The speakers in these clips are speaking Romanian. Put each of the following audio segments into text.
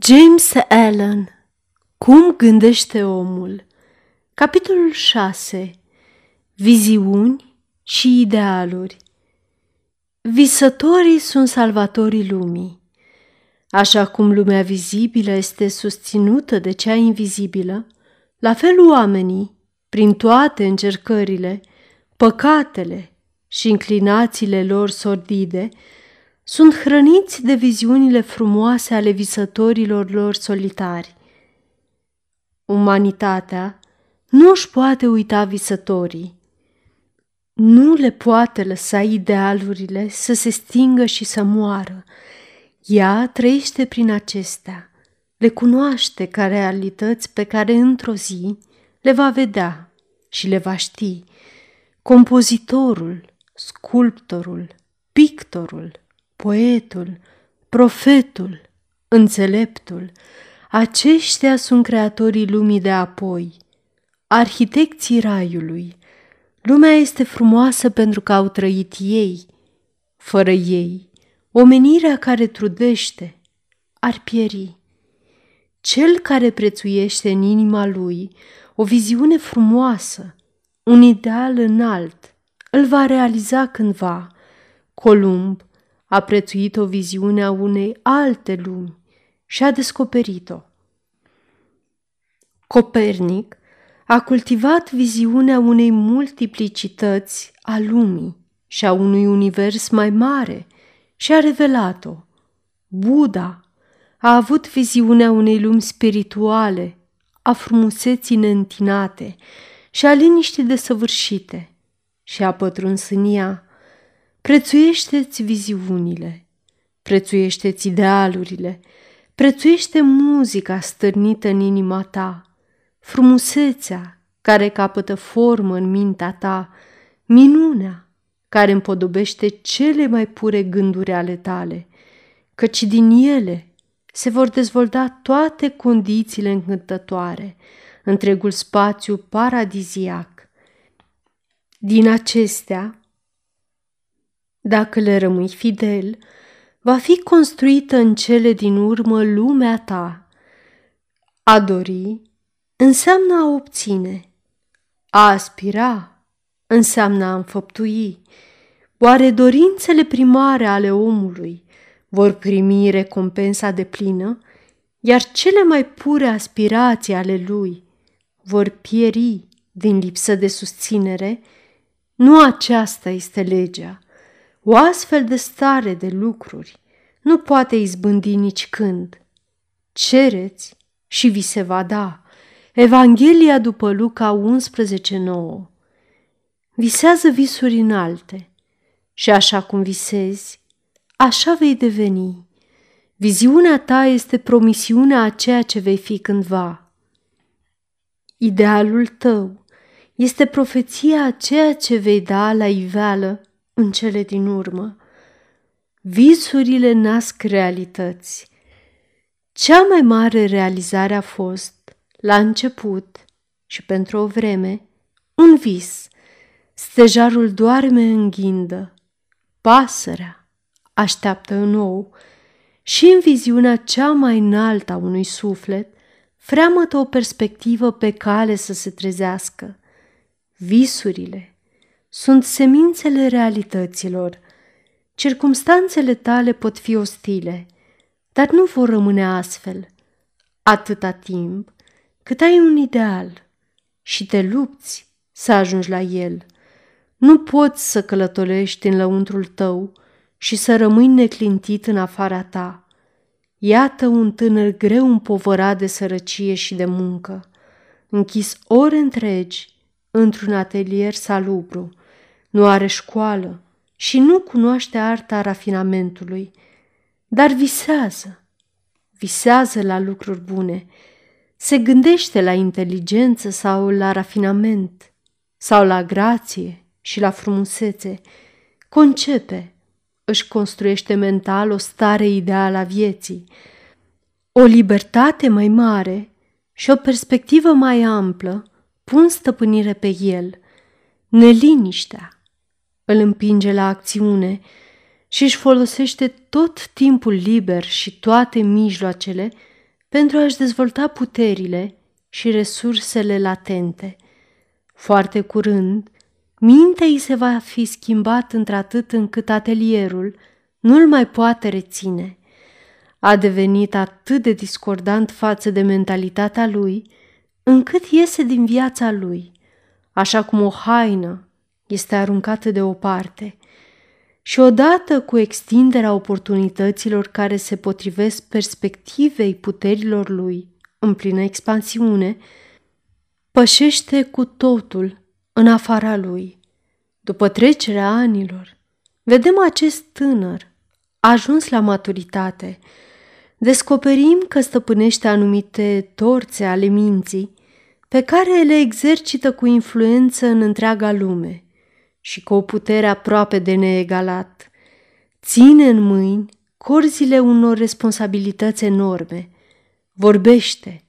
James Allen Cum gândește omul? Capitolul 6 Viziuni și idealuri. Visătorii sunt salvatorii lumii. Așa cum lumea vizibilă este susținută de cea invizibilă, la fel oamenii, prin toate încercările, păcatele și inclinațiile lor sordide, sunt hrăniți de viziunile frumoase ale visătorilor lor solitari. Umanitatea nu își poate uita visătorii. Nu le poate lăsa idealurile să se stingă și să moară. Ea trăiește prin acestea, le cunoaște ca realități pe care într-o zi le va vedea și le va ști. Compozitorul, sculptorul, pictorul, poetul, profetul, înțeleptul, aceștia sunt creatorii lumii de apoi, arhitecții raiului. Lumea este frumoasă pentru că au trăit ei. Fără ei, omenirea care trudește ar pieri. Cel care prețuiește în inima lui o viziune frumoasă, un ideal înalt, îl va realiza cândva. Columb a prețuit o viziune a unei alte lumi și a descoperit-o. Copernic a cultivat viziunea unei multiplicități a lumii și a unui univers mai mare și a revelat-o. Buddha a avut viziunea unei lumi spirituale, a frumuseții neîntinate și a liniștii desăvârșite și a pătruns în ea Prețuiește-ți viziunile, prețuiește-ți idealurile, prețuiește muzica stârnită în inima ta, frumusețea care capătă formă în mintea ta, minunea care împodobește cele mai pure gânduri ale tale, căci din ele se vor dezvolta toate condițiile încântătoare, întregul spațiu paradiziac. Din acestea, dacă le rămâi fidel, va fi construită în cele din urmă lumea ta. A dori înseamnă a obține, a aspira înseamnă a înfăptui. Oare dorințele primare ale omului vor primi recompensa de plină, iar cele mai pure aspirații ale lui vor pieri din lipsă de susținere? Nu aceasta este legea. O astfel de stare de lucruri nu poate izbândi nici când. Cereți și vi se va da. Evanghelia după Luca 11.9 Visează visuri înalte și așa cum visezi, așa vei deveni. Viziunea ta este promisiunea a ceea ce vei fi cândva. Idealul tău este profeția a ceea ce vei da la iveală în cele din urmă. Visurile nasc realități. Cea mai mare realizare a fost, la început și pentru o vreme, un vis. Stejarul doarme în ghindă, pasărea așteaptă în nou și în viziunea cea mai înaltă a unui suflet freamătă o perspectivă pe cale să se trezească. Visurile sunt semințele realităților. Circumstanțele tale pot fi ostile, dar nu vor rămâne astfel. Atâta timp cât ai un ideal și te lupți să ajungi la el. Nu poți să călătorești în lăuntrul tău și să rămâi neclintit în afara ta. Iată un tânăr greu împovărat de sărăcie și de muncă, închis ore întregi într-un atelier salubru, nu are școală și nu cunoaște arta rafinamentului, dar visează, visează la lucruri bune, se gândește la inteligență sau la rafinament, sau la grație și la frumusețe, concepe, își construiește mental o stare ideală a vieții, o libertate mai mare și o perspectivă mai amplă pun stăpânire pe el. Neliniștea, îl împinge la acțiune și își folosește tot timpul liber și toate mijloacele pentru a-și dezvolta puterile și resursele latente. Foarte curând, mintea îi se va fi schimbat într-atât încât atelierul nu-l mai poate reține. A devenit atât de discordant față de mentalitatea lui, încât iese din viața lui, așa cum o haină este aruncată deoparte. Și odată cu extinderea oportunităților care se potrivesc perspectivei puterilor lui în plină expansiune, pășește cu totul în afara lui. După trecerea anilor, vedem acest tânăr ajuns la maturitate, descoperim că stăpânește anumite torțe ale minții pe care le exercită cu influență în întreaga lume și cu o putere aproape de neegalat. Ține în mâini corzile unor responsabilități enorme, vorbește,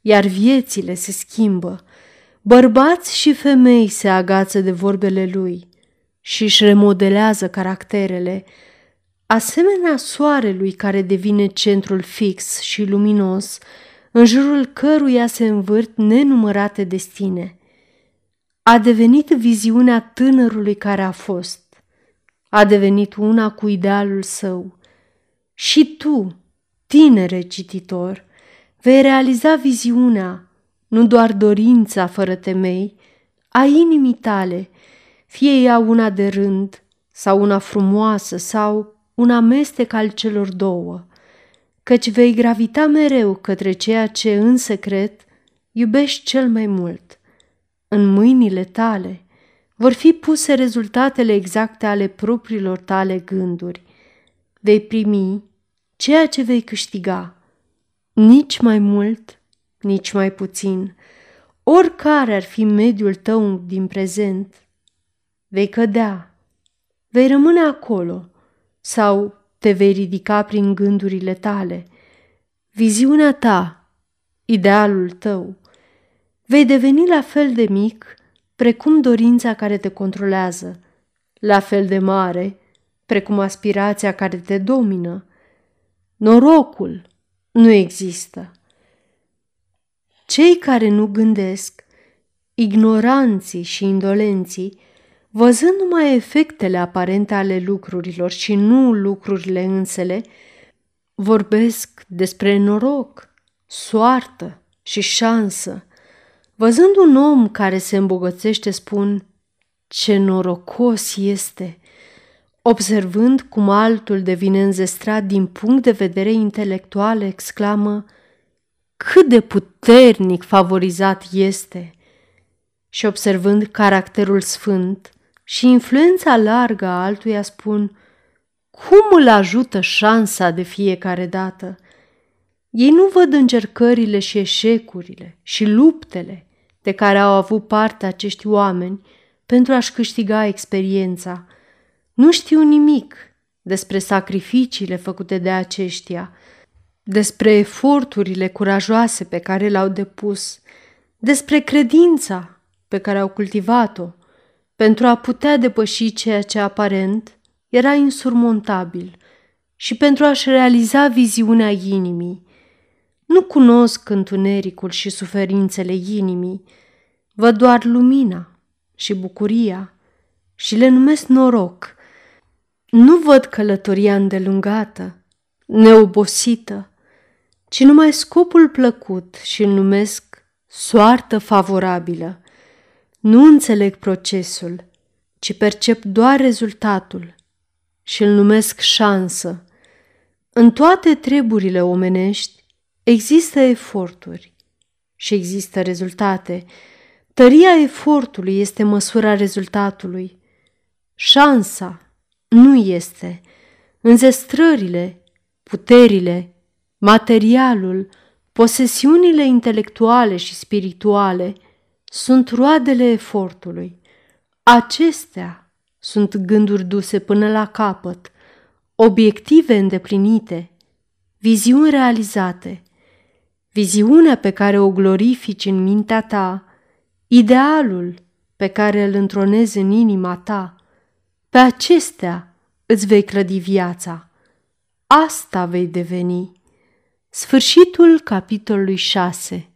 iar viețile se schimbă, bărbați și femei se agață de vorbele lui și își remodelează caracterele, asemenea soarelui care devine centrul fix și luminos, în jurul căruia se învârt nenumărate destine. A devenit viziunea tânărului care a fost. A devenit una cu idealul său. Și tu, tinere cititor, vei realiza viziunea, nu doar dorința fără temei, a inimii tale, fie ea una de rând sau una frumoasă sau un amestec al celor două, căci vei gravita mereu către ceea ce în secret iubești cel mai mult. În mâinile tale. Vor fi puse rezultatele exacte ale propriilor tale gânduri. Vei primi ceea ce vei câștiga, nici mai mult, nici mai puțin, oricare ar fi mediul tău din prezent, vei cădea, vei rămâne acolo – sau te vei ridica prin gândurile tale, viziunea ta, idealul tău, vei deveni la fel de mic precum dorința care te controlează, la fel de mare precum aspirația care te domină. Norocul nu există. Cei care nu gândesc, ignoranții și indolenții, Văzând numai efectele aparente ale lucrurilor și nu lucrurile însele, vorbesc despre noroc, soartă și șansă. Văzând un om care se îmbogățește, spun ce norocos este, observând cum altul devine înzestrat din punct de vedere intelectual, exclamă cât de puternic favorizat este și observând caracterul sfânt, și influența largă a altuia spun cum îl ajută șansa de fiecare dată. Ei nu văd încercările și eșecurile și luptele de care au avut parte acești oameni pentru a-și câștiga experiența. Nu știu nimic despre sacrificiile făcute de aceștia, despre eforturile curajoase pe care le-au depus, despre credința pe care au cultivat-o, pentru a putea depăși ceea ce aparent era insurmontabil și pentru a-și realiza viziunea inimii. Nu cunosc întunericul și suferințele inimii, văd doar lumina și bucuria și le numesc noroc. Nu văd călătoria îndelungată, neobosită, ci numai scopul plăcut și îl numesc soartă favorabilă. Nu înțeleg procesul, ci percep doar rezultatul și îl numesc șansă. În toate treburile omenești există eforturi și există rezultate. Tăria efortului este măsura rezultatului. Șansa nu este. Înzestrările, puterile, materialul, posesiunile intelectuale și spirituale – sunt roadele efortului. Acestea sunt gânduri duse până la capăt, obiective îndeplinite, viziuni realizate, viziunea pe care o glorifici în mintea ta, idealul pe care îl întronezi în inima ta, pe acestea îți vei clădi viața. Asta vei deveni. Sfârșitul capitolului 6